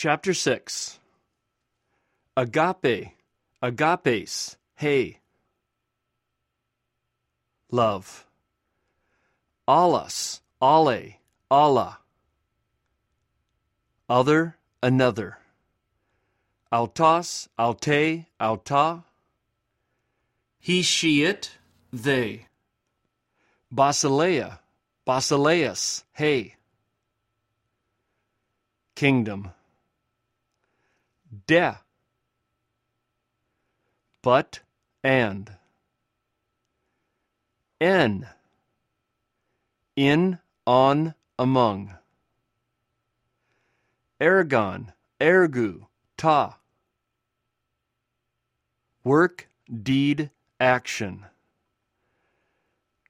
Chapter 6 Agape, agapes, hey. Love. Allahs, alle, Allah. Other, another. Autas, aute, auta. He, she, it, they. Basileia, basileus, hey. Kingdom. De. But, and. En. In, on, among. Ergon, ergu, ta. Work, deed, action.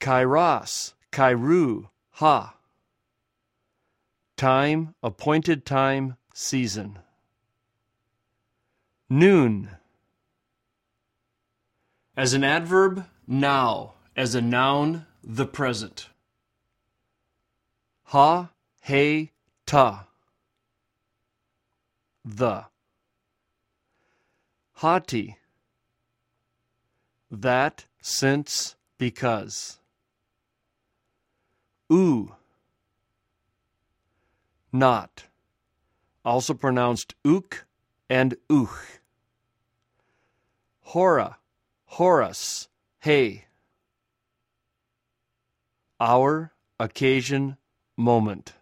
Kairos, kairu, ha. Time, appointed time, season. Noon. As an adverb, now. As a noun, the present. Ha, he, ta. The. Hati. That, since, because. Oo. Not. Also pronounced ook and ooch. Hora, Horus, hey. Hour, occasion, moment.